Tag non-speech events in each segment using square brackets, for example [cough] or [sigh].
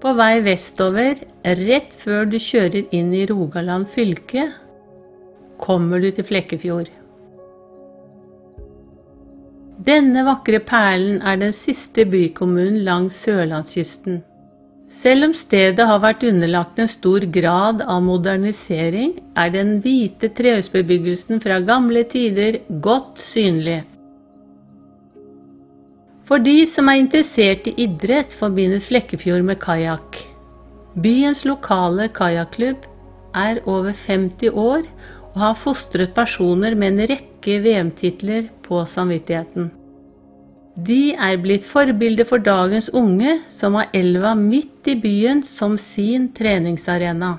På vei vestover, rett før du kjører inn i Rogaland fylke, kommer du til Flekkefjord. Denne vakre perlen er den siste bykommunen langs sørlandskysten. Selv om stedet har vært underlagt en stor grad av modernisering, er den hvite trehusbebyggelsen fra gamle tider godt synlig. For de som er interessert i idrett, forbindes Flekkefjord med kajakk. Byens lokale kajakklubb er over 50 år og har fostret personer med en rekke VM-titler på samvittigheten. De er blitt forbilder for dagens unge, som har elva midt i byen som sin treningsarena.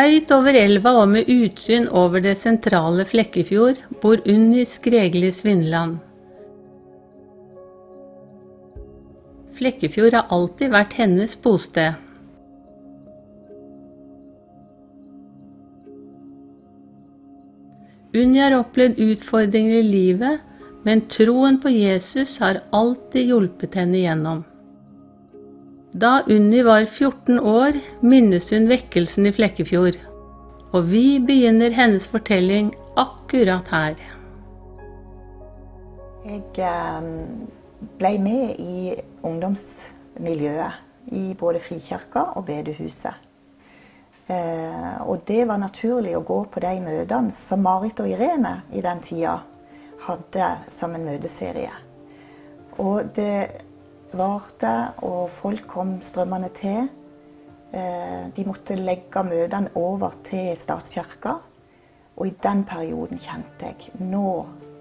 Høyt over elva og med utsyn over det sentrale Flekkefjord bor Unni Skregli Svinland. Flekkefjord har alltid vært hennes bosted. Unni har opplevd utfordringer i livet, men troen på Jesus har alltid hjulpet henne igjennom. Da Unni var 14 år, minnes hun vekkelsen i Flekkefjord. Og vi begynner hennes fortelling akkurat her. Jeg ble med i ungdomsmiljøet i både Frikirka og bedehuset. Og det var naturlig å gå på de møtene som Marit og Irene i den tida hadde som en møteserie. Og det varte, og folk kom strømmende til. De måtte legge møtene over til statskirka. Og i den perioden kjente jeg nå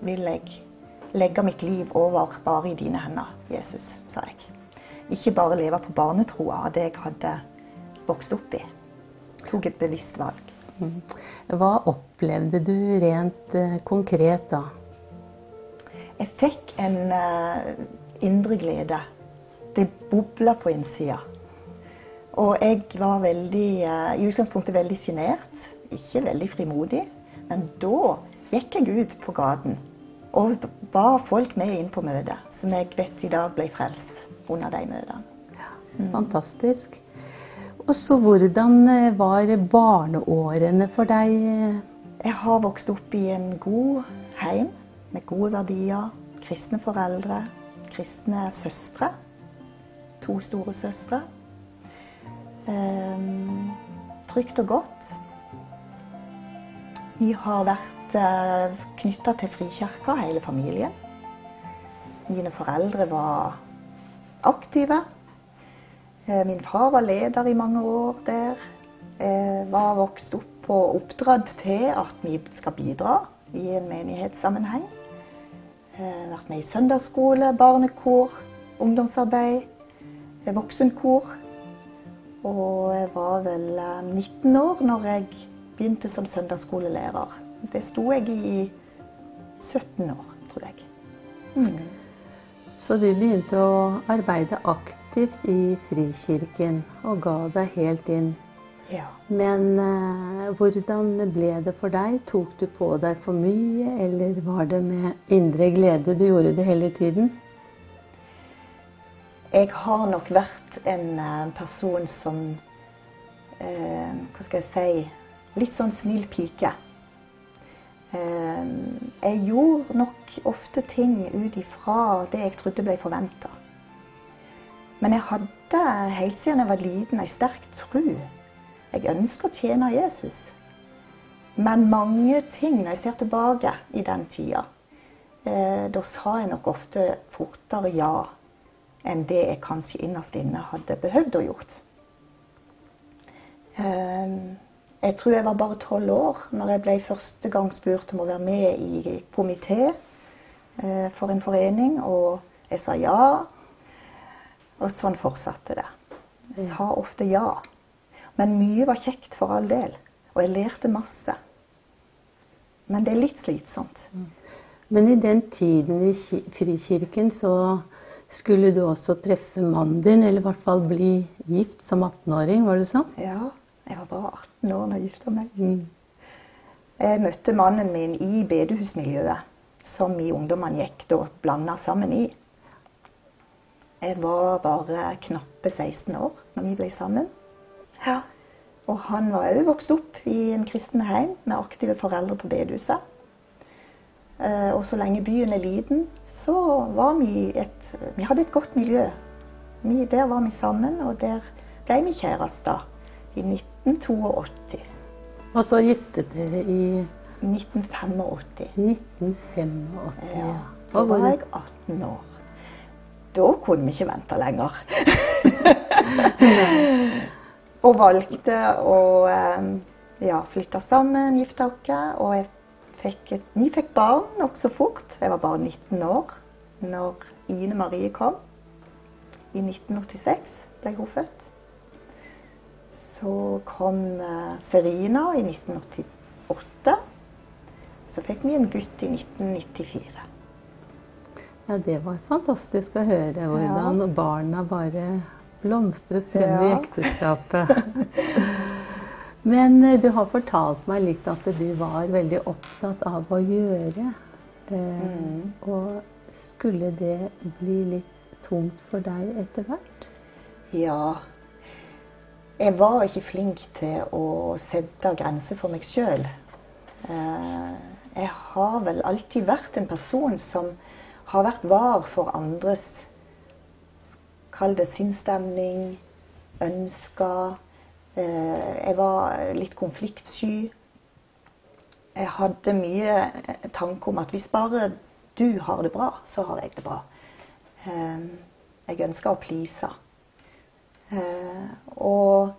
vil jeg legge mitt liv over bare i dine hender, Jesus, sa jeg. Ikke bare leve på barnetroa av det jeg hadde vokst opp i. Tok et bevisst valg. Hva opplevde du rent konkret da? Jeg fikk en uh, indre glede. Det bobla på innsida. Og jeg var veldig, uh, i utgangspunktet veldig sjenert. Ikke veldig frimodig. Men da gikk jeg ut på gaten og ba folk med inn på møtet, som jeg vet i dag ble frelst under de møtene. Mm. fantastisk. Og så hvordan var barneårene for deg? Jeg har vokst opp i en god heim med gode verdier. Kristne foreldre, kristne søstre. To store søstre. Um, trygt og godt. Vi har vært uh, knytta til Frikirka, hele familien. Mine foreldre var aktive. Uh, min far var leder i mange år der. Jeg var vokst opp og oppdratt til at vi skal bidra i en menighetssammenheng. Jeg vært med i søndagsskole, barnekor, ungdomsarbeid, voksenkor. Og jeg var vel 19 år når jeg begynte som søndagsskolelærer. Det sto jeg i 17 år, tror jeg. Mm. Så du begynte å arbeide aktivt i Frikirken og ga deg helt inn. Ja. Men eh, hvordan ble det for deg? Tok du på deg for mye, eller var det med indre glede du gjorde det hele tiden? Jeg har nok vært en person som eh, Hva skal jeg si Litt sånn snill pike. Eh, jeg gjorde nok ofte ting ut ifra det jeg trodde ble forventa. Men jeg hadde helt siden jeg var liten ei sterk tru. Jeg ønsker å tjene Jesus. Men mange ting, når jeg ser tilbake i den tida, eh, da sa jeg nok ofte fortere ja enn det jeg kanskje innerst inne hadde behøvd å gjort. Eh, jeg tror jeg var bare tolv år når jeg ble første gang spurt om å være med i komité eh, for en forening, og jeg sa ja. Og sånn fortsatte det. Jeg sa ofte ja. Men mye var kjekt for all del. Og jeg lærte masse. Men det er litt slitsomt. Men i den tiden i ki- Frikirken så skulle du også treffe mannen din, eller i hvert fall bli gift som 18-åring, var det sånn? Ja, jeg var bare 18 år da jeg gifta meg. Jeg møtte mannen min i bedehusmiljøet, som vi ungdommene gikk da blanda sammen i. Jeg var bare knappe 16 år når vi ble sammen. Ja. Og han var òg vokst opp i en kristen heim med aktive foreldre på bedehuset. Eh, Og så lenge byen er liten, så var vi et Vi hadde et godt miljø. Vi, der var vi sammen, og der ble vi kjærester i 1982. Og så giftet dere i 1985. 1985. Ja. Da var jeg 18 år. Da kunne vi ikke vente lenger. [laughs] og valgte å eh, ja, flytte sammen, gifte oss. Og jeg fikk et, vi fikk barn nokså fort. Jeg var bare 19 år når Ine Marie kom. I 1986 ble hun født. Så kom eh, Serina i 1988. Så fikk vi en gutt i 1994. Ja, det var fantastisk å høre hvordan barna bare blomstret frem i ekteskapet. [laughs] Men eh, du har fortalt meg litt at du var veldig opptatt av å gjøre. Eh, Mm. Og skulle det bli litt tungt for deg etter hvert? Ja. Jeg var ikke flink til å sette grenser for meg sjøl. Jeg har vel alltid vært en person som har vært var for andres Kall det sinnsstemning, ønsker. Eh, Jeg var litt konfliktsky. Jeg hadde mye tanke om at hvis bare du har det bra, så har jeg det bra. Eh, Jeg ønska å please. Eh, Og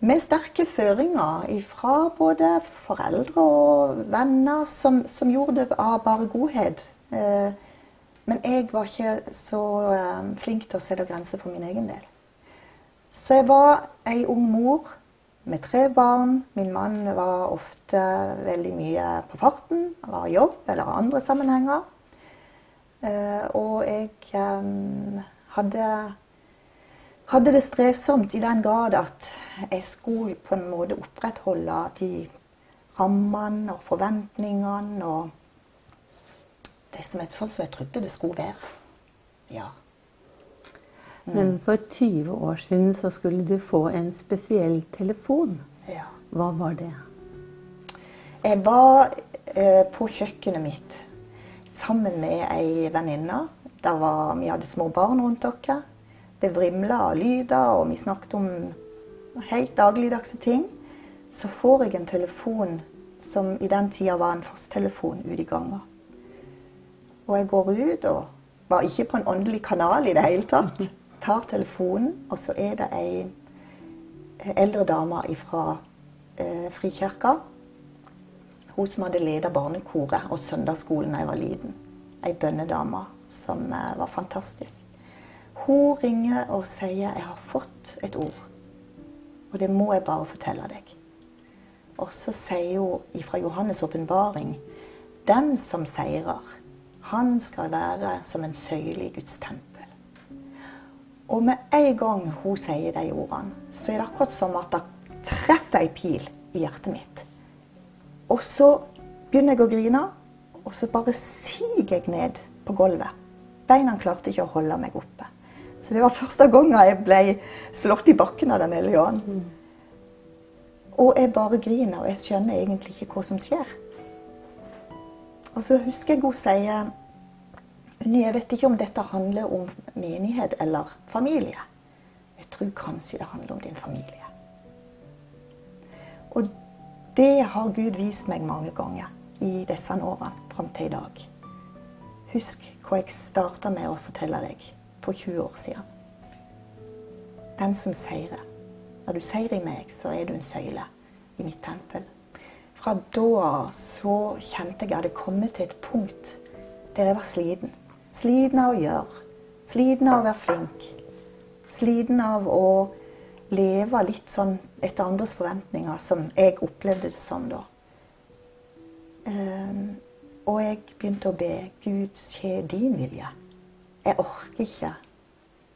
med sterke føringer fra både foreldre og venner som, som gjorde det av bare godhet. Eh, Men jeg var ikke så eh, flink til å sette grenser for min egen del. Så jeg var ei ung mor med tre barn. Min mann var ofte veldig mye på farten. Han var i jobb eller andre sammenhenger. Eh, Og jeg eh, hadde hadde det strevsomt i den grad at jeg skulle på en måte opprettholde de rammene og forventningene og det som jeg, sånn som jeg trodde det skulle være. Ja. Men for 20 år siden så skulle du få en spesiell telefon. ja. Hva var det? Jeg var eh, på kjøkkenet mitt sammen med ei venninne. Der var, vi hadde små barn rundt oss. Det vrimla av lyder, og vi snakket om helt dagligdagse ting. Så får jeg en telefon som i den tida var en fasttelefon ute i ganga. Og jeg går ut og var ikke på en åndelig kanal i det hele tatt. Tar telefonen, og så er det ei eldre dame fra eh, Frikirka. Hun som hadde ledet barnekoret og søndagsskolen da jeg var liten. Ei bønnedame som eh, var fantastisk. Hun ringer og sier 'Jeg har fått et ord', og det må jeg bare fortelle deg. Og så sier hun fra Johannes' åpenbaring 'Den som seirer, han skal være som en søyle i Guds tempel'. Og med en gang hun sier de ordene, så er det akkurat som at det treffer ei pil i hjertet mitt. Og så begynner jeg å grine, og så bare siger jeg ned på gulvet. Beina klarte ikke å holde meg oppe. Så det var første gangen jeg ble slått i bakken av Den ånd. Og jeg bare griner, og jeg skjønner egentlig ikke hva som skjer. Og så husker jeg hun sier Unni, jeg vet ikke om dette handler om menighet eller familie. Jeg tror kanskje det handler om din familie. Og det har Gud vist meg mange ganger i disse årene fram til i dag. Husk hva jeg starta med å fortelle deg for 20 år siden. Den som seirer. Når du seirer i meg, så er du en søyle i mitt tempel. Fra da av så kjente jeg at jeg hadde kommet til et punkt der jeg var sliten. Sliten av å gjøre. Sliten av å være flink. Sliten av å leve litt sånn etter andres forventninger, som jeg opplevde det som da. Um, og jeg begynte å be Gud skje din vilje. Jeg orker ikke.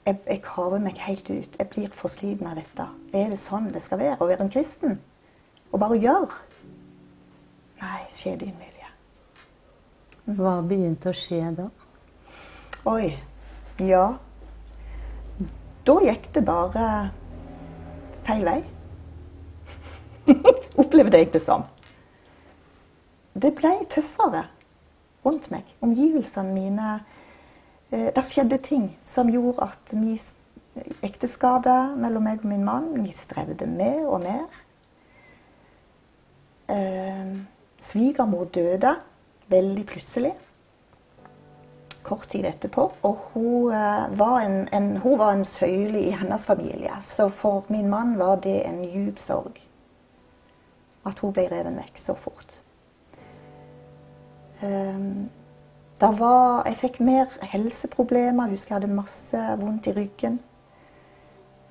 Jeg, jeg kaver meg helt ut. Jeg blir for sliten av dette. Er det sånn det skal være å være en kristen? Og bare gjøre? Nei, skje din vilje. Hva begynte å skje da? Oi. Ja. Da gikk det bare feil vei. [laughs] Opplevde jeg det som. Det ble tøffere rundt meg. Omgivelsene mine eh, Det skjedde ting som gjorde at vi, ekteskapet mellom meg og min mann vi strevde mer og mer. Eh, Svigermor døde veldig plutselig. Kort tid etterpå. Og hun, eh, var en, en, hun var en søyle i hennes familie. Så for min mann var det en djup sorg. At hun ble revet vekk så fort. Um, var, jeg fikk mer helseproblemer. Jeg husker jeg hadde masse vondt i ryggen.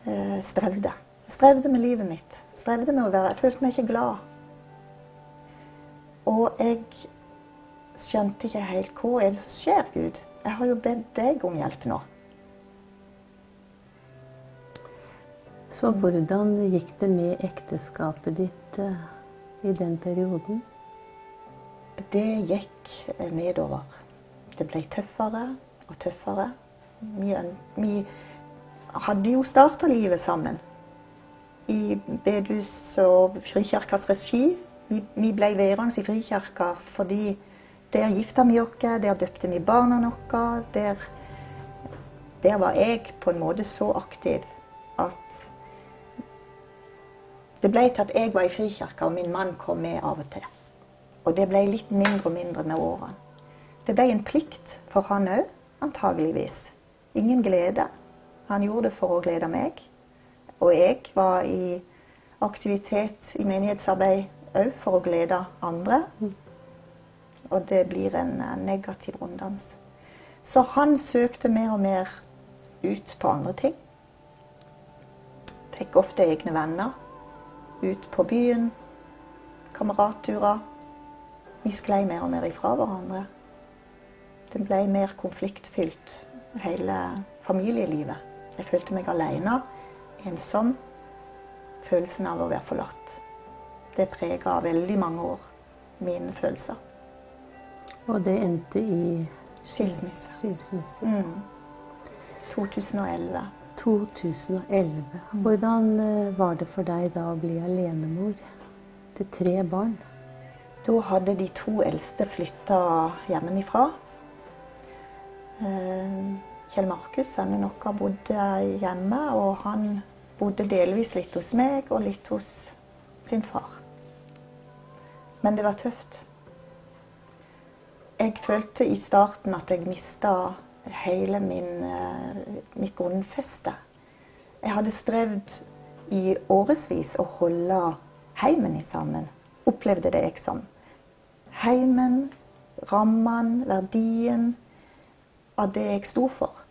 Uh, strevde. Strevde med livet mitt. Strevde med å være Jeg følte meg ikke glad. Og jeg skjønte ikke helt hva er det som skjer, Gud. Jeg har jo bedt deg om hjelp nå. Så hvordan gikk det med ekteskapet ditt uh, i den perioden? Det gikk nedover. Det ble tøffere og tøffere. Vi, vi hadde jo starta livet sammen i bedehus og Frikirkas regi. Vi, vi ble værende i Frikirka fordi der gifta vi oss, der døpte vi barna våre. Der, der var jeg på en måte så aktiv at det ble til at jeg var i Frikirka, og min mann kom med av og til. Og det ble litt mindre og mindre med årene. Det ble en plikt for han òg, antageligvis. Ingen glede. Han gjorde det for å glede meg. Og jeg var i aktivitet i menighetsarbeid òg for å glede andre. Og det blir en negativ runddans. Så han søkte mer og mer ut på andre ting. Fikk ofte egne venner. Ut på byen. Kameratturer. Vi sklei mer og mer ifra hverandre. Det ble mer konfliktfylt, hele familielivet. Jeg følte meg alene, ensom. Følelsen av å være forlatt. Det prega veldig mange år mine følelser. Og det endte i Skilsmisse. Skilsmisse. Mm. 2011. 2011. Hvordan eh, var det for deg da å bli alenemor til tre barn? Da hadde de to eldste flytta hjemmefra. Eh, Kjell Markus, sønnen vår, bodde hjemme, og han bodde delvis litt hos meg og litt hos sin far. Men det var tøft. Jeg følte i starten at jeg mista hele min, eh, mitt grunnfeste. Jeg hadde strevd i årevis å holde heimen i sammen. Opplevde det jeg som. Heimen, rammene, verdien av det jeg sto for.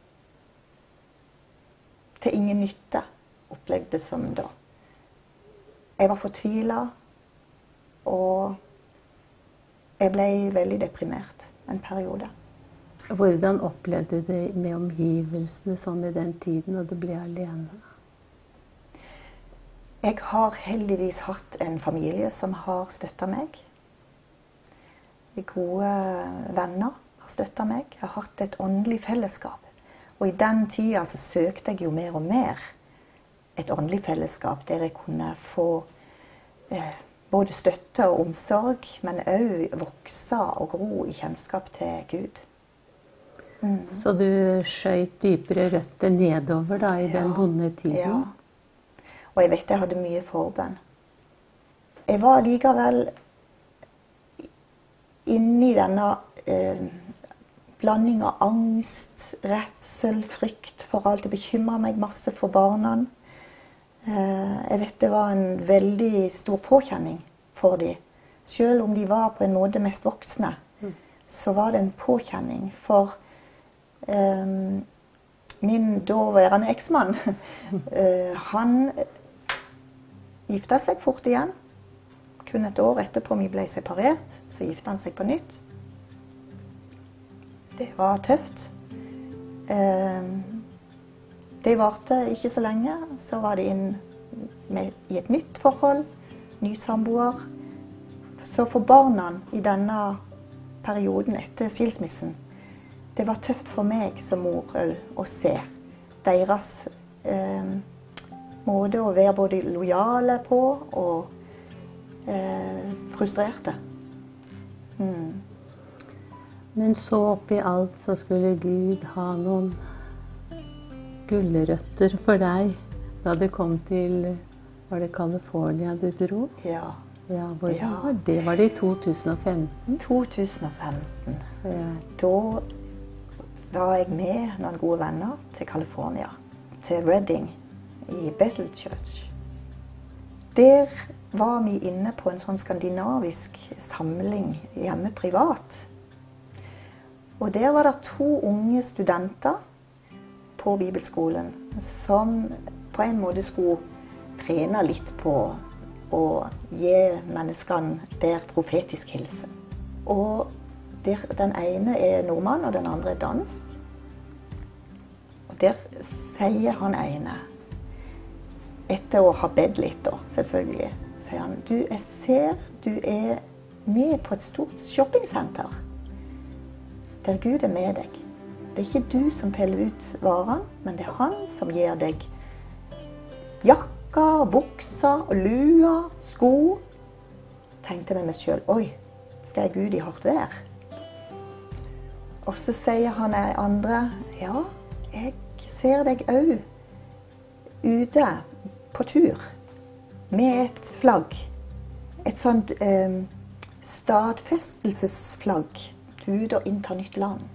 Til ingen nytte, opplevde det som da. Jeg var fortvila, og jeg ble veldig deprimert en periode. Hvordan opplevde du det med omgivelsene sånn i den tiden, når du ble alene? Jeg har heldigvis hatt en familie som har støtta meg. Gode venner har støtta meg. Jeg har hatt et åndelig fellesskap. Og i den tida så søkte jeg jo mer og mer et åndelig fellesskap der jeg kunne få eh, både støtte og omsorg, men òg vokse og gro i kjennskap til Gud. Mm. Så du skøyt dypere røtter nedover da, i ja, den vonde tiden? Ja. Og jeg vet jeg hadde mye forbønn. Jeg var likevel inni denne eh, blanding av angst, redsel, frykt for alt. Jeg bekymra meg masse for barna. Eh, jeg vet det var en veldig stor påkjenning for dem. Selv om de var på en måte mest voksne, så var det en påkjenning. For um, min daværende eksmann, uh, [laughs] han gifta seg fort igjen. Kun et år etterpå vi ble separert, så gifta han seg på nytt. Det var tøft. Eh, det varte ikke så lenge. Så var det inn med, i et nytt forhold. Ny samboer. Så for barna i denne perioden etter skilsmissen Det var tøft for meg som mor òg å se deres eh, måte å være både lojale på og eh, frustrerte. Mm. Men så oppi alt så skulle Gud ha noen gulrøtter for deg da du kom til Var det California du dro? Ja. Ja, Hvor Ja. var det? Var det i 2015? 2015. Ja. Da var jeg med noen gode venner til California. Til Reading i Bethel Church. Der var vi inne på en sånn skandinavisk samling hjemme privat. Og der var det to unge studenter på bibelskolen som på en måte skulle trene litt på å gi menneskene der profetisk hilsen. Og der, den ene er nordmann, og den andre er dansk. Og der sier han ene, etter å ha bedt litt, da, selvfølgelig, sier han du, jeg ser du er med på et stort shoppingsenter der Gud er med deg. Det er ikke du som peller ut varene, men det er han som gir deg jakker, bukser, lua, sko. Så tenkte jeg med meg sjøl oi, skal jeg ut i hardt vær? Og så sier han andre ja, jeg ser deg òg ute på tur med et flagg. Et sånt eh, stadfestelsesflagg. Du er ute og inntar nytt land.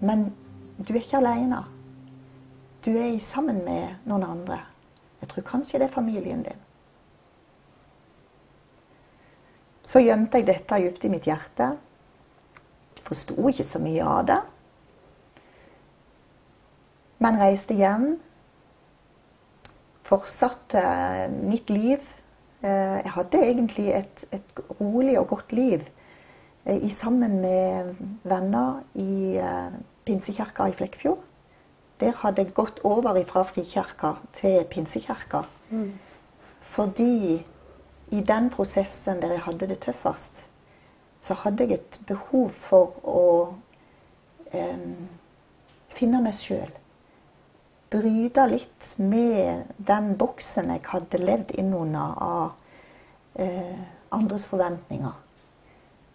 Men du er ikke alene. Du er sammen med noen andre. Jeg tror kanskje det er familien din. Så gjemte jeg dette dypt i mitt hjerte. Forsto ikke så mye av det. Men reiste hjem. Fortsatte mitt liv. Eh, Jeg hadde egentlig et, et rolig og godt liv i, sammen med venner i eh, Pinsekirka i Flekkefjord. Der hadde jeg gått over fra Frikirka til Pinsekirka. Fordi i den prosessen der jeg hadde det tøffest, så hadde jeg et behov for å eh, finne meg sjøl. Bryte litt med den boksen jeg hadde levd innunder av eh, andres forventninger.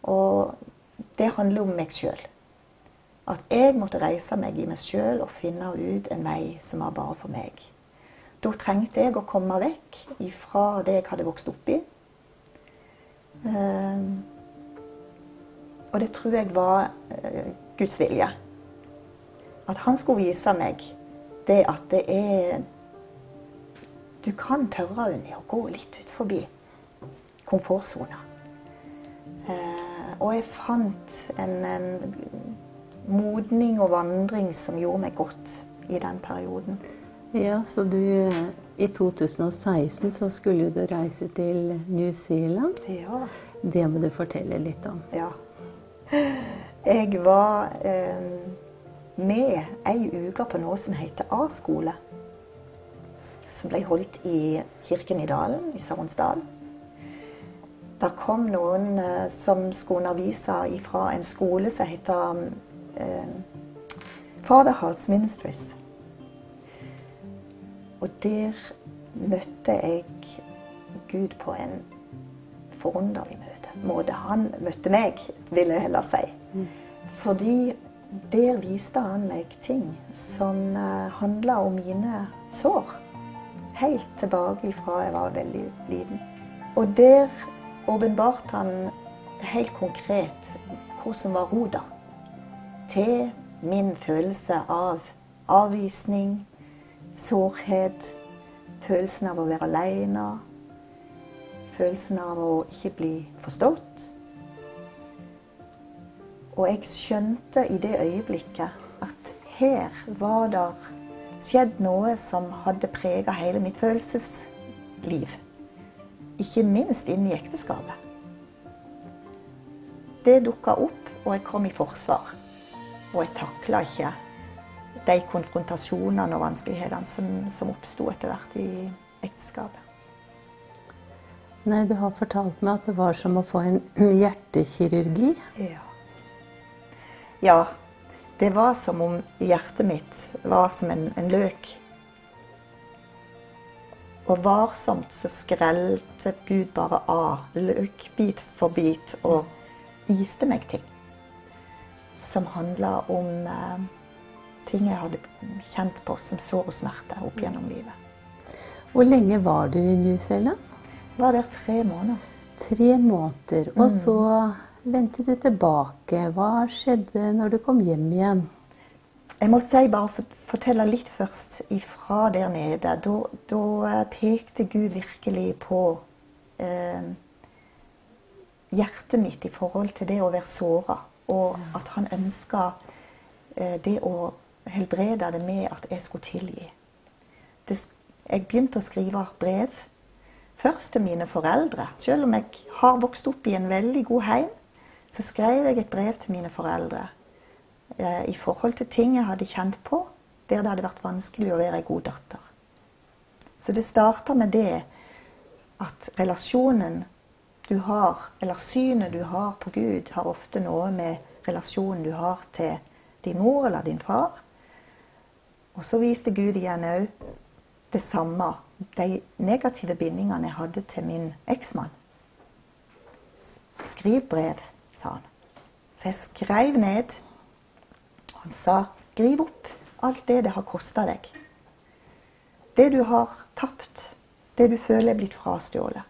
Og det handler om meg sjøl. At jeg måtte reise meg i meg sjøl og finne ut en vei som var bare for meg. Da trengte jeg å komme vekk ifra det jeg hadde vokst opp i. Eh, og det tror jeg var eh, Guds vilje. At han skulle vise meg det at det er Du kan tørre å gå litt ut forbi komfortsona. Og jeg fant en, en modning og vandring som gjorde meg godt i den perioden. Ja, så du I 2016 så skulle du reise til New Zealand. Ja. Det må du fortelle litt om. Ja. Jeg var eh, med ei uke på noe som heter A-skole. Som ble holdt i kirken i Dalen, i Saronsdal. Der kom noen eh, som skulle undervise fra en skole som heter eh, Father Hearts Ministries. Og der møtte jeg Gud på en forunderlig måte. Han møtte meg, vil jeg heller si. Fordi der viste han meg ting som uh, handla om mine sår. Helt tilbake fra jeg var veldig liten. Og der åpenbarte han helt konkret hva som var rota til min følelse av avvisning, sårhet, følelsen av å være aleine, følelsen av å ikke bli forstått. Og jeg skjønte i det øyeblikket at her var det skjedd noe som hadde prega hele mitt følelsesliv. Ikke minst inn i ekteskapet. Det dukka opp, og jeg kom i forsvar. Og jeg takla ikke de konfrontasjonene og vanskelighetene som, som oppsto etter hvert i ekteskapet. Nei, du har fortalt meg at det var som å få en [clears throat] hjertekirurgi. Ja. ja. Det var som om hjertet mitt var som en, en løk. Og varsomt så skrelte Gud bare av, løk bit for bit, og viste meg ting. Som handla om eh, ting jeg hadde kjent på som sår og smerte opp gjennom livet. Hvor lenge var du i New Zealand? Jeg var der tre måneder. Tre måneder. Og så vendte du tilbake. Hva skjedde når du kom hjem igjen? Jeg må si bare fortelle litt først ifra der nede. Da, da eh, pekte Gud virkelig på eh, hjertet mitt i forhold til det å være såra. Og at han ønska eh, det å helbrede det med at jeg skulle tilgi. Det, jeg begynte å skrive brev. Først til mine foreldre. Selv om jeg har vokst opp i en veldig god heim, så skrev jeg et brev til mine foreldre i forhold til ting jeg hadde kjent på, der det hadde vært vanskelig å være ei god datter. Så det starter med det at relasjonen du har, eller synet du har på Gud, har ofte noe med relasjonen du har til din mor eller din far. Og så viste Gud igjen òg det samme. De negative bindingene jeg hadde til min eksmann. Skriv brev, sa han. Så jeg skrev ned. Han sa skriv opp alt det det har kosta deg. Det du har tapt. Det du føler er blitt frastjålet.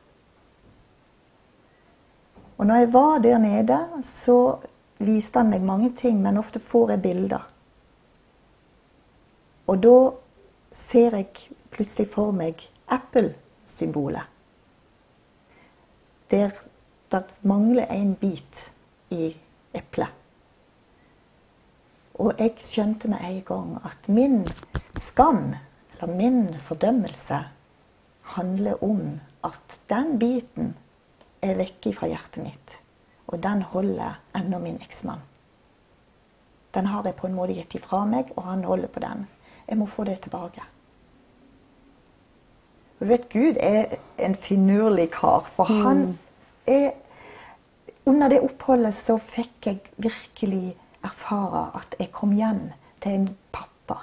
Og når jeg var der nede, så viste han meg mange ting, men ofte får jeg bilder. Og da ser jeg plutselig for meg Apple-symbolet. Der det mangler en bit i eplet. Og jeg skjønte med en gang at min skam, eller min fordømmelse, handler om at den biten er vekke fra hjertet mitt. Og den holder ennå min eksmann. Den har jeg på en måte gitt ifra meg, og han holder på den. Jeg må få det tilbake. Og du vet, Gud er en finurlig kar, for mm. han er Under det oppholdet så fikk jeg virkelig erfare at jeg kom hjem til en pappa.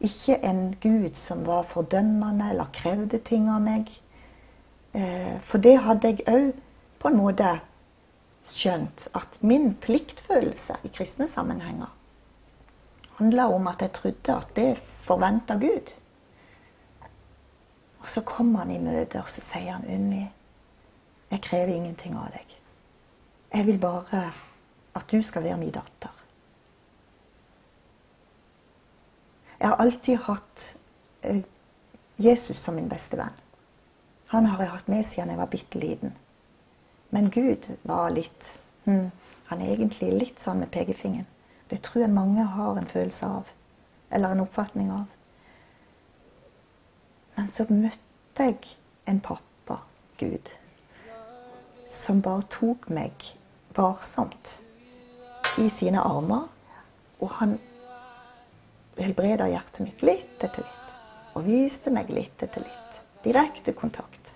Ikke en Gud som var fordømmende eller krevde ting av meg. Eh, for det hadde jeg òg på en måte skjønt at min pliktfølelse i kristne sammenhenger handla om at jeg trodde at det forventa Gud. Og så kommer han i møte, og så sier han, 'Unni, jeg krever ingenting av deg. Jeg vil bare at du skal være min datter.' Jeg har alltid hatt eh, Jesus som min beste venn. Han har jeg hatt med siden jeg var bitte liten. Men Gud var litt hmm, Han er egentlig litt sånn med pekefingeren. Det tror jeg mange har en følelse av. Eller en oppfatning av. Men så møtte jeg en pappa, Gud, som bare tok meg varsomt i sine armer. Og han helbreda hjertet mitt litt etter litt. Og viste meg litt etter litt. Direkte kontakt.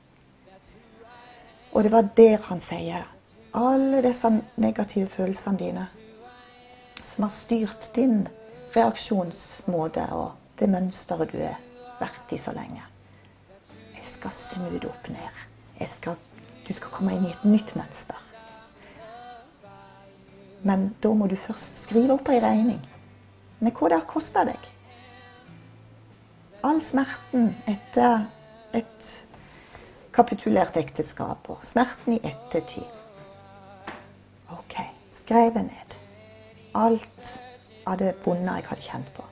Og det var der han sier alle disse negative følelsene dine som har styrt din reaksjonsmåte og det mønsteret du har vært i så lenge. Jeg skal snu det opp ned. Skal, du skal komme inn i et nytt mønster. Men da må du først skrive opp ei regning med hva det har kosta deg. All smerten etter et kapitulert ekteskap og smerten i ettertid. OK, skrev jeg ned. Alt av det vonde jeg hadde kjent på.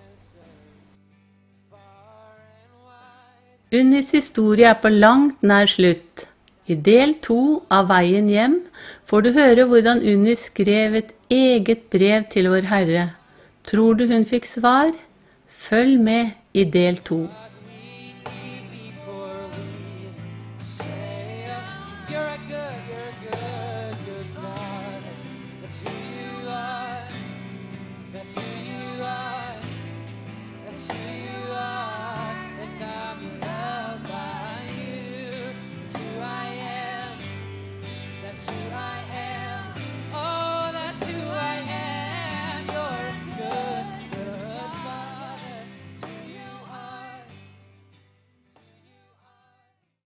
Unnis historie er på langt nær slutt. I del to av Veien hjem får du høre hvordan Unni skrev et eget brev til Vår Herre. Tror du hun fikk svar? Følg med i del to.